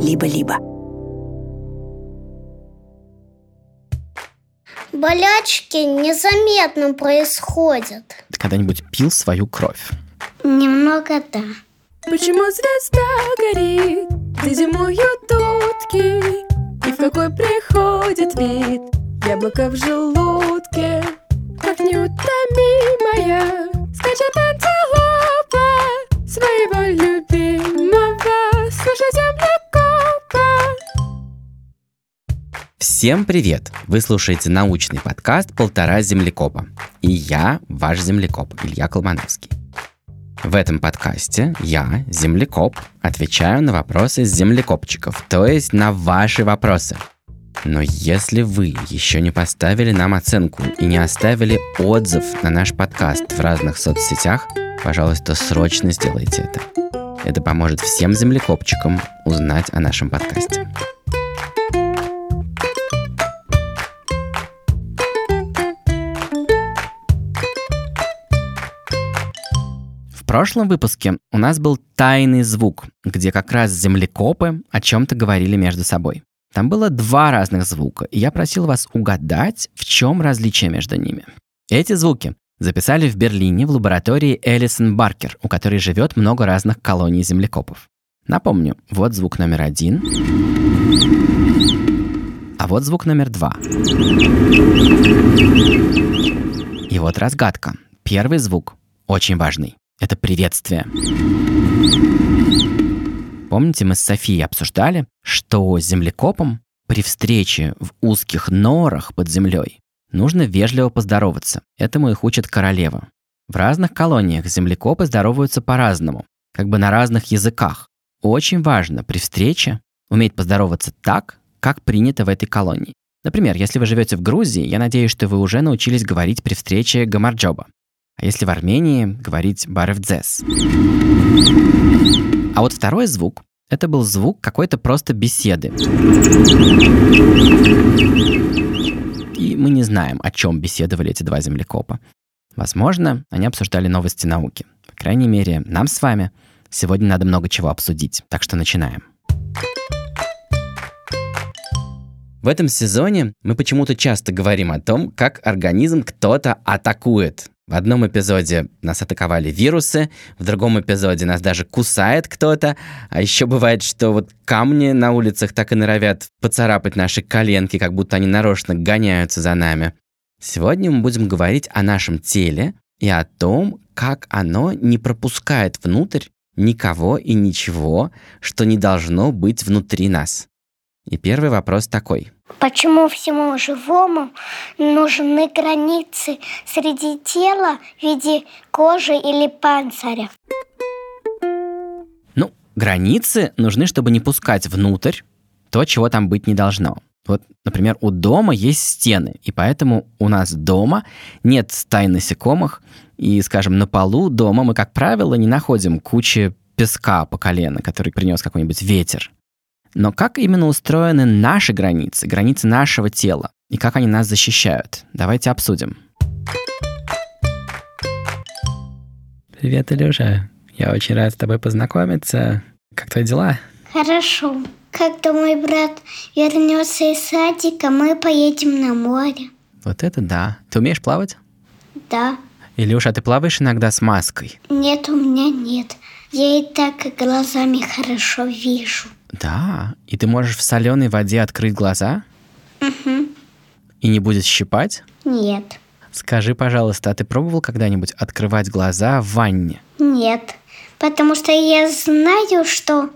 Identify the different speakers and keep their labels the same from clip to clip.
Speaker 1: либо-либо.
Speaker 2: Болячки незаметно происходят.
Speaker 3: Ты когда-нибудь пил свою кровь?
Speaker 2: Немного да.
Speaker 4: Почему звезда горит, где зимуют утки И в какой приходит вид яблоко в желудке Как неутомимая скачет антилопа
Speaker 3: Всем привет! Вы слушаете научный подкаст «Полтора землекопа». И я, ваш землекоп, Илья Колмановский. В этом подкасте я, землекоп, отвечаю на вопросы землекопчиков, то есть на ваши вопросы. Но если вы еще не поставили нам оценку и не оставили отзыв на наш подкаст в разных соцсетях, пожалуйста, срочно сделайте это. Это поможет всем землекопчикам узнать о нашем подкасте. В прошлом выпуске у нас был тайный звук, где как раз землекопы о чем-то говорили между собой. Там было два разных звука, и я просил вас угадать, в чем различие между ними. Эти звуки записали в Берлине в лаборатории Элисон Баркер, у которой живет много разных колоний землекопов. Напомню, вот звук номер один, а вот звук номер два. И вот разгадка. Первый звук очень важный. Это приветствие. Помните, мы с Софией обсуждали, что землекопам при встрече в узких норах под землей нужно вежливо поздороваться. Этому их учит королева. В разных колониях землекопы здороваются по-разному, как бы на разных языках. Очень важно при встрече уметь поздороваться так, как принято в этой колонии. Например, если вы живете в Грузии, я надеюсь, что вы уже научились говорить при встрече гамарджоба. А если в Армении, говорить баревдзес. А вот второй звук — это был звук какой-то просто беседы. И мы не знаем, о чем беседовали эти два землекопа. Возможно, они обсуждали новости науки. По крайней мере, нам с вами сегодня надо много чего обсудить, так что начинаем. В этом сезоне мы почему-то часто говорим о том, как организм кто-то атакует. В одном эпизоде нас атаковали вирусы, в другом эпизоде нас даже кусает кто-то, а еще бывает, что вот камни на улицах так и норовят поцарапать наши коленки, как будто они нарочно гоняются за нами. Сегодня мы будем говорить о нашем теле и о том, как оно не пропускает внутрь никого и ничего, что не должно быть внутри нас. И первый вопрос такой.
Speaker 2: Почему всему живому нужны границы среди тела в виде кожи или панциря?
Speaker 3: Ну, границы нужны, чтобы не пускать внутрь то, чего там быть не должно. Вот, например, у дома есть стены, и поэтому у нас дома нет стай насекомых, и, скажем, на полу дома мы, как правило, не находим кучи песка по колено, который принес какой-нибудь ветер. Но как именно устроены наши границы, границы нашего тела, и как они нас защищают? Давайте обсудим. Привет, Илюша. Я очень рад с тобой познакомиться. Как твои дела?
Speaker 2: Хорошо. Когда мой брат вернется из садика, мы поедем на море.
Speaker 3: Вот это да. Ты умеешь плавать?
Speaker 2: Да.
Speaker 3: Илюша, а ты плаваешь иногда с маской?
Speaker 2: Нет, у меня нет. Я и так глазами хорошо вижу.
Speaker 3: Да. И ты можешь в соленой воде открыть глаза?
Speaker 2: Угу.
Speaker 3: И не будет щипать?
Speaker 2: Нет.
Speaker 3: Скажи, пожалуйста, а ты пробовал когда-нибудь открывать глаза в ванне?
Speaker 2: Нет. Потому что я знаю, что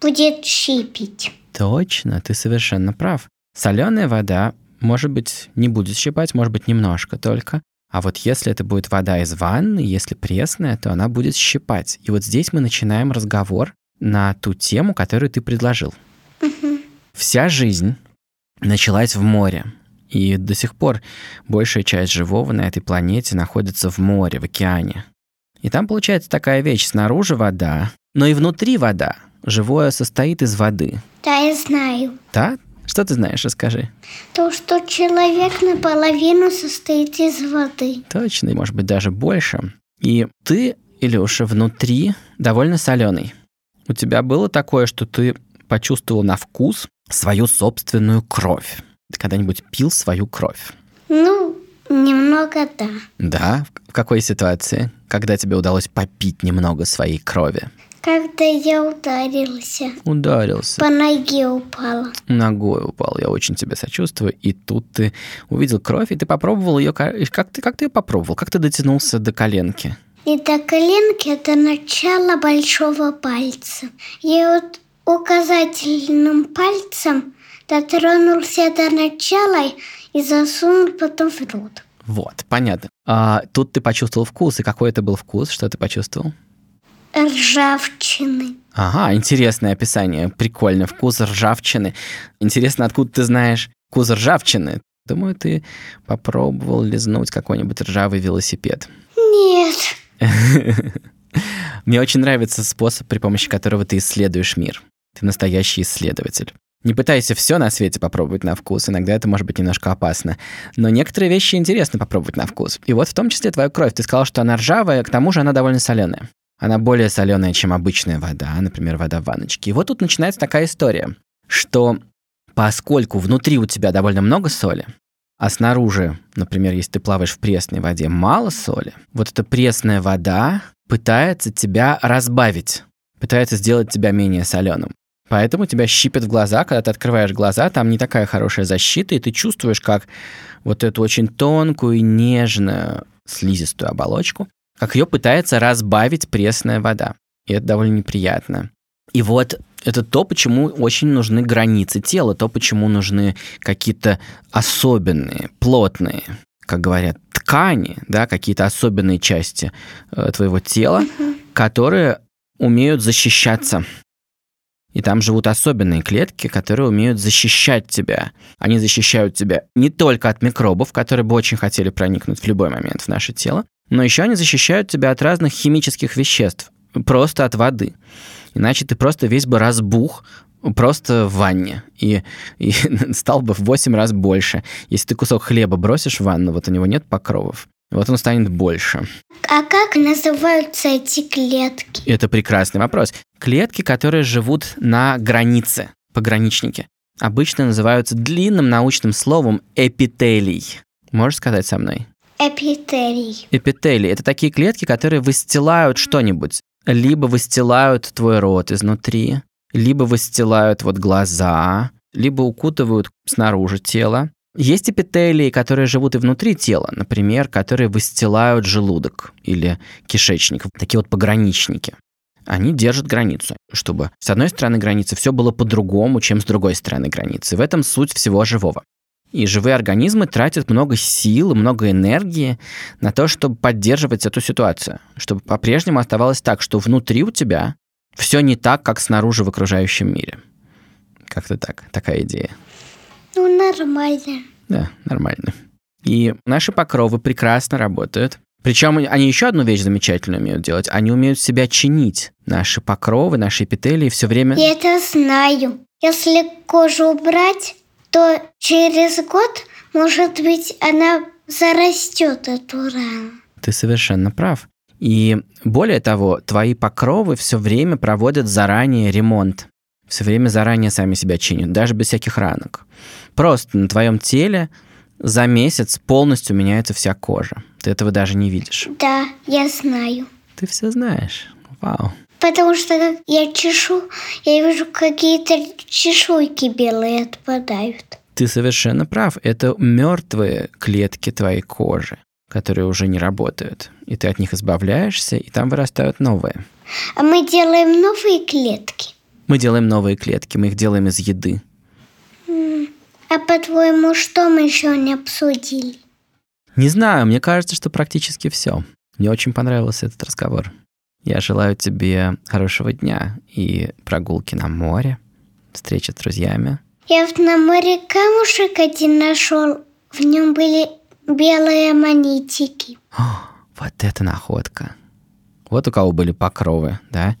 Speaker 2: будет щипить.
Speaker 3: Точно, ты совершенно прав. Соленая вода, может быть, не будет щипать, может быть, немножко только. А вот если это будет вода из ванны, если пресная, то она будет щипать. И вот здесь мы начинаем разговор на ту тему, которую ты предложил.
Speaker 2: Угу.
Speaker 3: Вся жизнь началась в море. И до сих пор большая часть живого на этой планете находится в море, в океане. И там получается такая вещь. Снаружи вода, но и внутри вода. Живое состоит из воды.
Speaker 2: Да, я знаю.
Speaker 3: Да? Что ты знаешь, расскажи.
Speaker 2: То, что человек наполовину состоит из воды.
Speaker 3: Точно, и может быть даже больше. И ты, Илюша, внутри довольно соленый. У тебя было такое, что ты почувствовал на вкус свою собственную кровь? Ты когда-нибудь пил свою кровь?
Speaker 2: Ну, немного да.
Speaker 3: Да? В какой ситуации? Когда тебе удалось попить немного своей крови?
Speaker 2: Когда я ударился,
Speaker 3: Ударился.
Speaker 2: по ноге упала.
Speaker 3: Ногой упал. Я очень тебе сочувствую. И тут ты увидел кровь, и ты попробовал ее. Как ты, как ты ее попробовал? Как ты дотянулся до коленки?
Speaker 2: И до коленки это начало большого пальца. Я вот указательным пальцем дотронулся до начала и засунул потом в рот.
Speaker 3: Вот, понятно. А тут ты почувствовал вкус. И какой это был вкус? Что ты почувствовал?
Speaker 2: Ржавчины.
Speaker 3: Ага, интересное описание. Прикольно. Вкус ржавчины. Интересно, откуда ты знаешь вкус ржавчины? Думаю, ты попробовал лизнуть какой-нибудь ржавый велосипед.
Speaker 2: Нет.
Speaker 3: Мне очень нравится способ, при помощи которого ты исследуешь мир. Ты настоящий исследователь. Не пытайся все на свете попробовать на вкус, иногда это может быть немножко опасно. Но некоторые вещи интересно попробовать на вкус. И вот в том числе твою кровь. Ты сказал, что она ржавая, к тому же она довольно соленая. Она более соленая, чем обычная вода, например, вода в ванночке. И вот тут начинается такая история, что поскольку внутри у тебя довольно много соли, а снаружи, например, если ты плаваешь в пресной воде, мало соли, вот эта пресная вода пытается тебя разбавить, пытается сделать тебя менее соленым. Поэтому тебя щипет в глаза, когда ты открываешь глаза, там не такая хорошая защита, и ты чувствуешь, как вот эту очень тонкую и нежную слизистую оболочку, как ее пытается разбавить пресная вода. И это довольно неприятно. И вот это то, почему очень нужны границы тела, то, почему нужны какие-то особенные, плотные, как говорят, ткани, да, какие-то особенные части э, твоего тела, которые умеют защищаться и там живут особенные клетки, которые умеют защищать тебя. Они защищают тебя не только от микробов, которые бы очень хотели проникнуть в любой момент в наше тело, но еще они защищают тебя от разных химических веществ, просто от воды. Иначе ты просто весь бы разбух просто в ванне и, и стал бы в 8 раз больше. Если ты кусок хлеба бросишь в ванну, вот у него нет покровов, вот он станет больше.
Speaker 2: А как называются эти клетки?
Speaker 3: Это прекрасный вопрос. Клетки, которые живут на границе, пограничники, обычно называются длинным научным словом эпителий. Можешь сказать со мной?
Speaker 2: Эпителий.
Speaker 3: Эпителий – это такие клетки, которые выстилают что-нибудь. Либо выстилают твой рот изнутри, либо выстилают вот глаза, либо укутывают снаружи тело. Есть эпителии, которые живут и внутри тела, например, которые выстилают желудок или кишечник, такие вот пограничники. Они держат границу, чтобы с одной стороны границы все было по-другому, чем с другой стороны границы. В этом суть всего живого. И живые организмы тратят много сил много энергии на то, чтобы поддерживать эту ситуацию, чтобы по-прежнему оставалось так, что внутри у тебя все не так, как снаружи в окружающем мире. Как-то так, такая идея.
Speaker 2: Ну, нормально.
Speaker 3: Да, нормально. И наши покровы прекрасно работают. Причем они еще одну вещь замечательную умеют делать. Они умеют себя чинить. Наши покровы, наши эпителии все время...
Speaker 2: Я это знаю. Если кожу убрать, то через год, может быть, она зарастет эту рану.
Speaker 3: Ты совершенно прав. И более того, твои покровы все время проводят заранее ремонт. Все время заранее сами себя чинят, даже без всяких ранок. Просто на твоем теле за месяц полностью меняется вся кожа. Ты этого даже не видишь.
Speaker 2: Да, я знаю.
Speaker 3: Ты все знаешь. Вау.
Speaker 2: Потому что как я чешу, я вижу, какие-то чешуйки белые отпадают.
Speaker 3: Ты совершенно прав. Это мертвые клетки твоей кожи, которые уже не работают. И ты от них избавляешься, и там вырастают новые.
Speaker 2: А мы делаем новые клетки.
Speaker 3: Мы делаем новые клетки, мы их делаем из еды.
Speaker 2: А по-твоему, что мы еще не обсудили?
Speaker 3: Не знаю, мне кажется, что практически все. Мне очень понравился этот разговор. Я желаю тебе хорошего дня и прогулки на море, встречи с друзьями.
Speaker 2: Я в на море камушек один нашел. В нем были белые монетики.
Speaker 3: О, вот это находка. Вот у кого были покровы, да?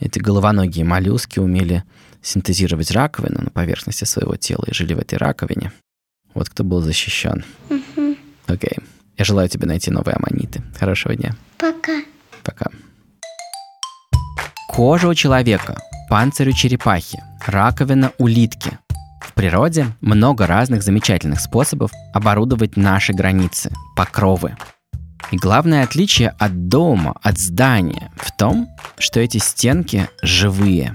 Speaker 3: Эти головоногие моллюски умели синтезировать раковину на поверхности своего тела и жили в этой раковине. Вот кто был защищен.
Speaker 2: Мгм.
Speaker 3: Окей. Я желаю тебе найти новые аммониты. Хорошего дня.
Speaker 2: Пока.
Speaker 3: Пока. Кожа у человека панцирь у черепахи, раковина улитки. В природе много разных замечательных способов оборудовать наши границы, покровы. И главное отличие от дома, от здания в том, что эти стенки живые.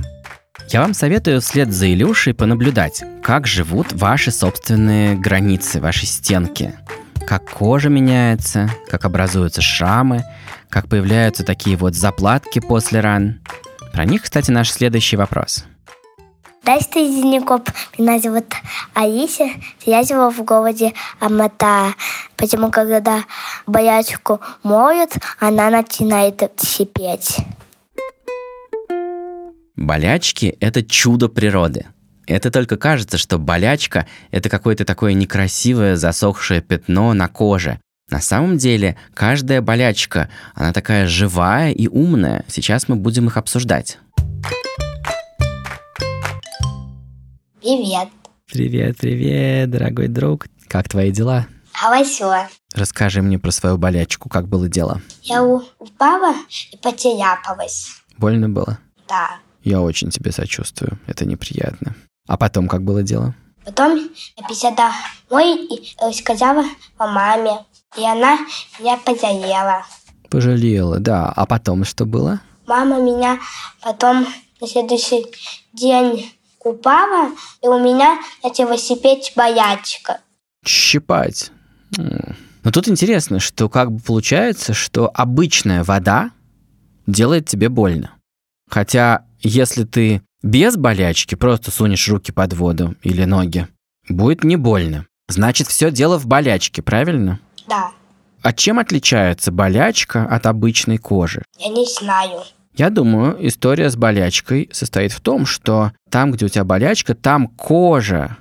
Speaker 3: Я вам советую вслед за Илюшей понаблюдать, как живут ваши собственные границы, ваши стенки. Как кожа меняется, как образуются шрамы, как появляются такие вот заплатки после ран. Про них, кстати, наш следующий вопрос.
Speaker 2: Десь тыденников меня зовут Алися, я живу в городе Амата. Почему, когда боячку моют, она начинает шипеть.
Speaker 3: Болячки – это чудо природы. Это только кажется, что болячка – это какое-то такое некрасивое засохшее пятно на коже. На самом деле, каждая болячка, она такая живая и умная. Сейчас мы будем их обсуждать.
Speaker 2: Привет.
Speaker 3: Привет, привет, дорогой друг. Как твои дела?
Speaker 2: Хорошо.
Speaker 3: Расскажи мне про свою болячку, как было дело.
Speaker 2: Я упала и потеряпалась.
Speaker 3: Больно было?
Speaker 2: Да.
Speaker 3: Я очень тебе сочувствую, это неприятно. А потом как было дело?
Speaker 2: Потом я пришла домой и рассказала о маме. И она меня пожалела.
Speaker 3: Пожалела, да. А потом что было?
Speaker 2: Мама меня потом на следующий день купала, и у меня начала сипеть болячка.
Speaker 3: Щипать. Но тут интересно, что как бы получается, что обычная вода делает тебе больно. Хотя, если ты без болячки просто сунешь руки под воду или ноги, будет не больно. Значит, все дело в болячке, правильно?
Speaker 2: Да,
Speaker 3: А чем отличается болячка от обычной кожи?
Speaker 2: я не знаю.
Speaker 3: Я думаю, история с болячкой состоит в том, что там, где у тебя болячка, там кожа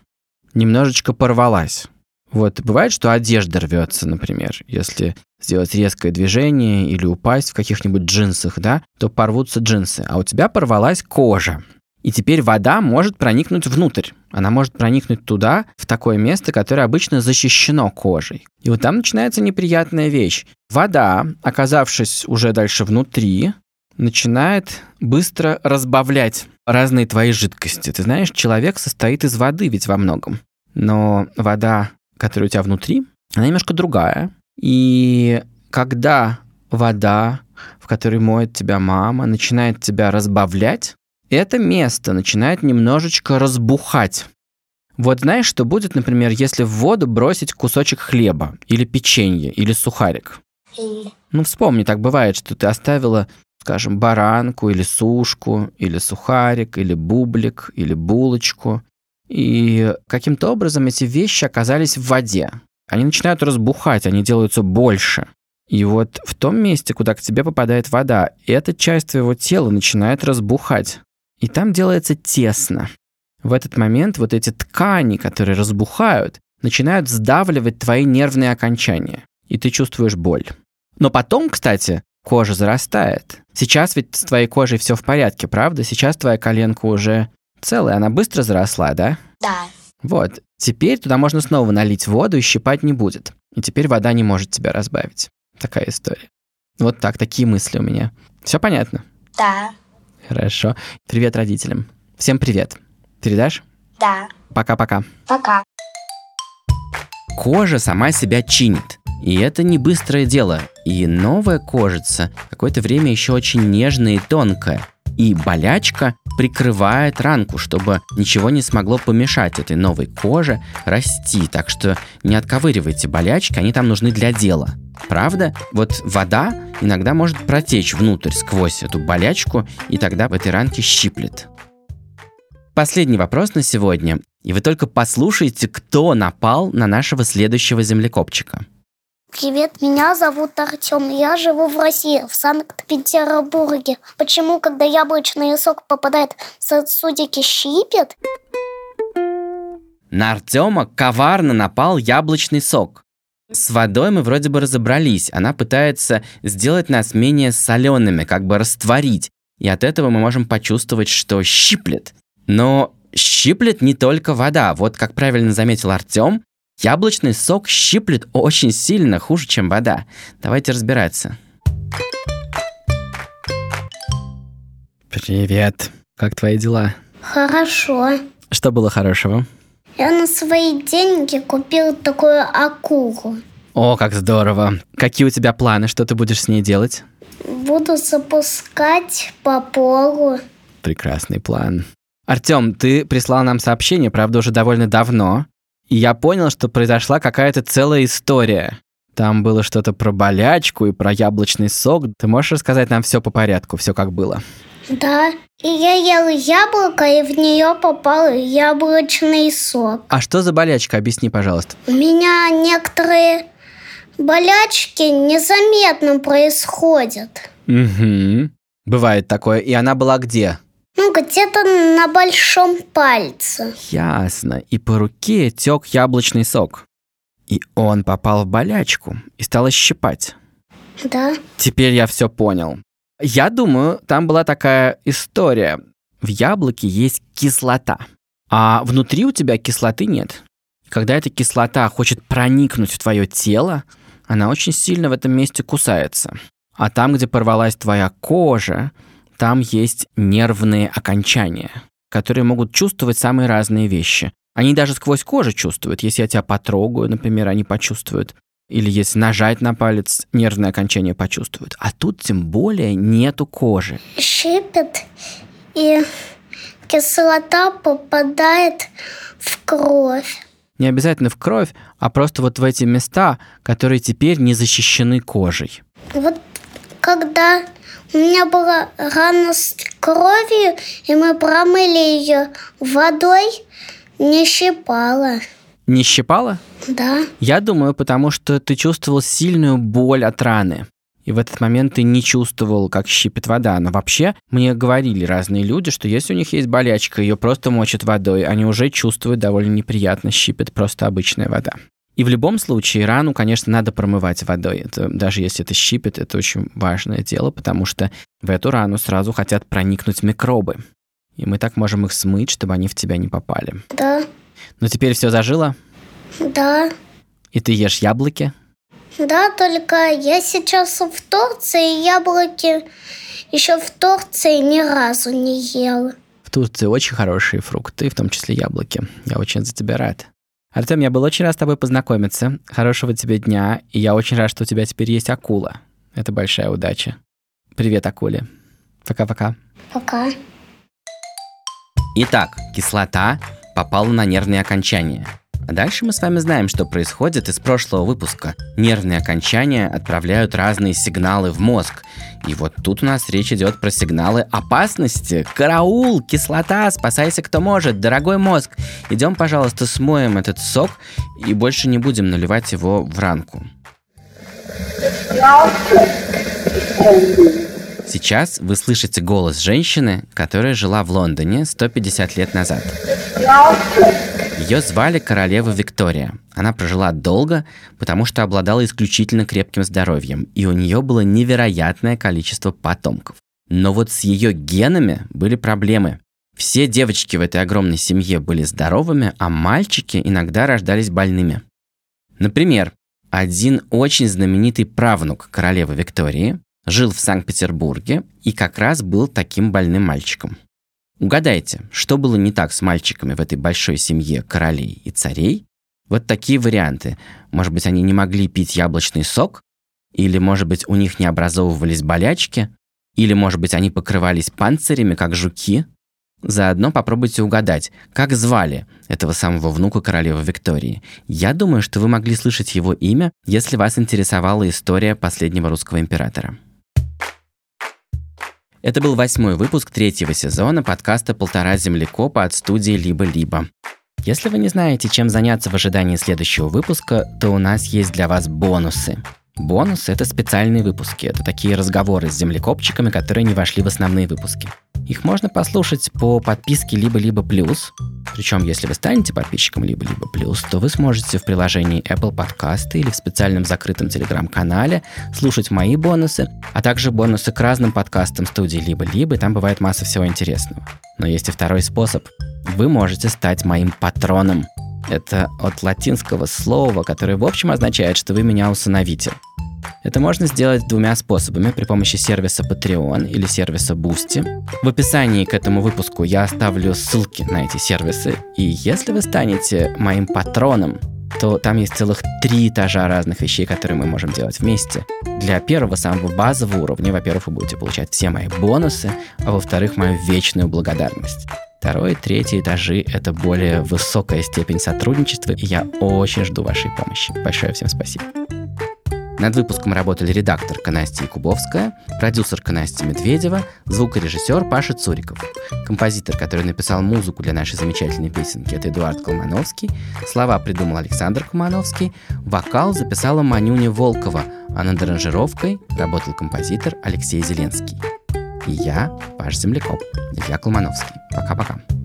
Speaker 3: немножечко порвалась. Вот бывает, что одежда рвется, например, если сделать резкое движение или упасть в каких-нибудь джинсах, да, то порвутся джинсы, а у тебя порвалась кожа. И теперь вода может проникнуть внутрь. Она может проникнуть туда, в такое место, которое обычно защищено кожей. И вот там начинается неприятная вещь. Вода, оказавшись уже дальше внутри, начинает быстро разбавлять разные твои жидкости. Ты знаешь, человек состоит из воды ведь во многом. Но вода, которая у тебя внутри, она немножко другая. И когда вода, в которой моет тебя мама, начинает тебя разбавлять, это место начинает немножечко разбухать. Вот знаешь, что будет, например, если в воду бросить кусочек хлеба, или печенье, или сухарик? Ну, вспомни, так бывает, что ты оставила, скажем, баранку или сушку, или сухарик, или бублик, или булочку. И каким-то образом эти вещи оказались в воде. Они начинают разбухать, они делаются больше. И вот в том месте, куда к тебе попадает вода, эта часть твоего тела начинает разбухать. И там делается тесно. В этот момент вот эти ткани, которые разбухают, начинают сдавливать твои нервные окончания. И ты чувствуешь боль. Но потом, кстати, кожа зарастает. Сейчас ведь с твоей кожей все в порядке, правда? Сейчас твоя коленка уже целая, она быстро заросла, да?
Speaker 2: да,
Speaker 3: Вот. Теперь туда можно снова налить воду и щипать не будет. И теперь вода не может тебя разбавить. Такая история. Вот так, такие мысли у меня. Все понятно?
Speaker 2: да,
Speaker 3: Хорошо. Привет родителям. Всем привет. Передашь?
Speaker 2: да.
Speaker 3: Пока-пока.
Speaker 2: Пока.
Speaker 3: Кожа сама себя чинит. И это не быстрое дело. И новая кожица какое-то время еще очень нежная и тонкая. И болячка прикрывает ранку, чтобы ничего не смогло помешать этой новой коже расти. Так что не отковыривайте болячки, они там нужны для дела. Правда? Вот вода иногда может протечь внутрь сквозь эту болячку, и тогда в этой ранке щиплет. Последний вопрос на сегодня. И вы только послушайте, кто напал на нашего следующего землекопчика.
Speaker 2: Привет, меня зовут Артем. Я живу в России, в Санкт-Петербурге. Почему, когда яблочный сок попадает в сосудики, щипет?
Speaker 3: На Артема коварно напал яблочный сок. С водой мы вроде бы разобрались. Она пытается сделать нас менее солеными, как бы растворить. И от этого мы можем почувствовать, что щиплет. Но щиплет не только вода. Вот как правильно заметил Артем, яблочный сок щиплет очень сильно, хуже, чем вода. Давайте разбираться. Привет. Как твои дела?
Speaker 2: Хорошо.
Speaker 3: Что было хорошего?
Speaker 2: Я на свои деньги купил такую акулу.
Speaker 3: О, как здорово. Какие у тебя планы? Что ты будешь с ней делать?
Speaker 2: Буду запускать по полу.
Speaker 3: Прекрасный план. Артем, ты прислал нам сообщение, правда, уже довольно давно. И я понял, что произошла какая-то целая история. Там было что-то про болячку и про яблочный сок. Ты можешь рассказать нам все по порядку, все как было?
Speaker 2: Да. И я ел яблоко, и в нее попал яблочный сок.
Speaker 3: А что за болячка? Объясни, пожалуйста.
Speaker 2: У меня некоторые болячки незаметно происходят.
Speaker 3: Угу. Бывает такое. И она была где?
Speaker 2: Ну, где-то на большом пальце.
Speaker 3: Ясно. И по руке тек яблочный сок. И он попал в болячку и стал щипать.
Speaker 2: Да.
Speaker 3: Теперь я все понял. Я думаю, там была такая история. В яблоке есть кислота, а внутри у тебя кислоты нет. Когда эта кислота хочет проникнуть в твое тело, она очень сильно в этом месте кусается. А там, где порвалась твоя кожа, там есть нервные окончания, которые могут чувствовать самые разные вещи. Они даже сквозь кожу чувствуют. Если я тебя потрогаю, например, они почувствуют. Или если нажать на палец, нервное окончание почувствуют. А тут тем более нету кожи.
Speaker 2: Щипет, и кислота попадает в кровь.
Speaker 3: Не обязательно в кровь, а просто вот в эти места, которые теперь не защищены кожей.
Speaker 2: Вот когда у меня была рана с кровью, и мы промыли ее водой, не щипала.
Speaker 3: Не щипала?
Speaker 2: Да.
Speaker 3: Я думаю, потому что ты чувствовал сильную боль от раны. И в этот момент ты не чувствовал, как щипит вода. Но вообще, мне говорили разные люди, что если у них есть болячка, ее просто мочат водой, они уже чувствуют довольно неприятно, щипит просто обычная вода. И в любом случае рану, конечно, надо промывать водой. Это, даже если это щипет, это очень важное дело, потому что в эту рану сразу хотят проникнуть микробы. И мы так можем их смыть, чтобы они в тебя не попали.
Speaker 2: Да.
Speaker 3: Но теперь все зажило?
Speaker 2: Да.
Speaker 3: И ты ешь яблоки?
Speaker 2: Да, только я сейчас в Турции, яблоки еще в Турции ни разу не ела.
Speaker 3: В Турции очень хорошие фрукты, в том числе яблоки. Я очень за тебя рад. Артем, я был очень рад с тобой познакомиться. Хорошего тебе дня. И я очень рад, что у тебя теперь есть акула. Это большая удача. Привет, акуле. Пока-пока.
Speaker 2: Пока.
Speaker 3: Итак, кислота попала на нервные окончания. А дальше мы с вами знаем, что происходит из прошлого выпуска. Нервные окончания отправляют разные сигналы в мозг. И вот тут у нас речь идет про сигналы опасности. Караул, кислота, спасайся кто может, дорогой мозг. Идем, пожалуйста, смоем этот сок и больше не будем наливать его в ранку. Сейчас вы слышите голос женщины, которая жила в Лондоне 150 лет назад. Ее звали королева Виктория. Она прожила долго, потому что обладала исключительно крепким здоровьем, и у нее было невероятное количество потомков. Но вот с ее генами были проблемы. Все девочки в этой огромной семье были здоровыми, а мальчики иногда рождались больными. Например, один очень знаменитый правнук королевы Виктории жил в Санкт-Петербурге и как раз был таким больным мальчиком. Угадайте, что было не так с мальчиками в этой большой семье королей и царей? Вот такие варианты. Может быть, они не могли пить яблочный сок? Или, может быть, у них не образовывались болячки? Или, может быть, они покрывались панцирями, как жуки? Заодно попробуйте угадать, как звали этого самого внука королевы Виктории. Я думаю, что вы могли слышать его имя, если вас интересовала история последнего русского императора. Это был восьмой выпуск третьего сезона подкаста «Полтора землекопа» от студии «Либо-либо». Если вы не знаете, чем заняться в ожидании следующего выпуска, то у нас есть для вас бонусы. Бонусы — это специальные выпуски. Это такие разговоры с землекопчиками, которые не вошли в основные выпуски. Их можно послушать по подписке «Либо-либо плюс». Причем, если вы станете подписчиком «Либо-либо плюс», то вы сможете в приложении Apple Podcast или в специальном закрытом телеграм-канале слушать мои бонусы, а также бонусы к разным подкастам студии «Либо-либо», там бывает масса всего интересного. Но есть и второй способ. Вы можете стать моим патроном. Это от латинского слова, которое в общем означает, что вы меня усыновите. Это можно сделать двумя способами при помощи сервиса Patreon или сервиса Boosty. В описании к этому выпуску я оставлю ссылки на эти сервисы. И если вы станете моим патроном, то там есть целых три этажа разных вещей, которые мы можем делать вместе. Для первого, самого базового уровня, во-первых, вы будете получать все мои бонусы, а во-вторых, мою вечную благодарность. Второй и третий этажи — это более высокая степень сотрудничества, и я очень жду вашей помощи. Большое всем спасибо. Над выпуском работали редакторка Настя Якубовская, продюсерка Настя Медведева, звукорежиссер Паша Цуриков. Композитор, который написал музыку для нашей замечательной песенки, это Эдуард Колмановский. Слова придумал Александр Колмановский. Вокал записала Манюня Волкова, а над аранжировкой работал композитор Алексей Зеленский. Я, ваш землекоп, Илья Колмановский. Пока-пока.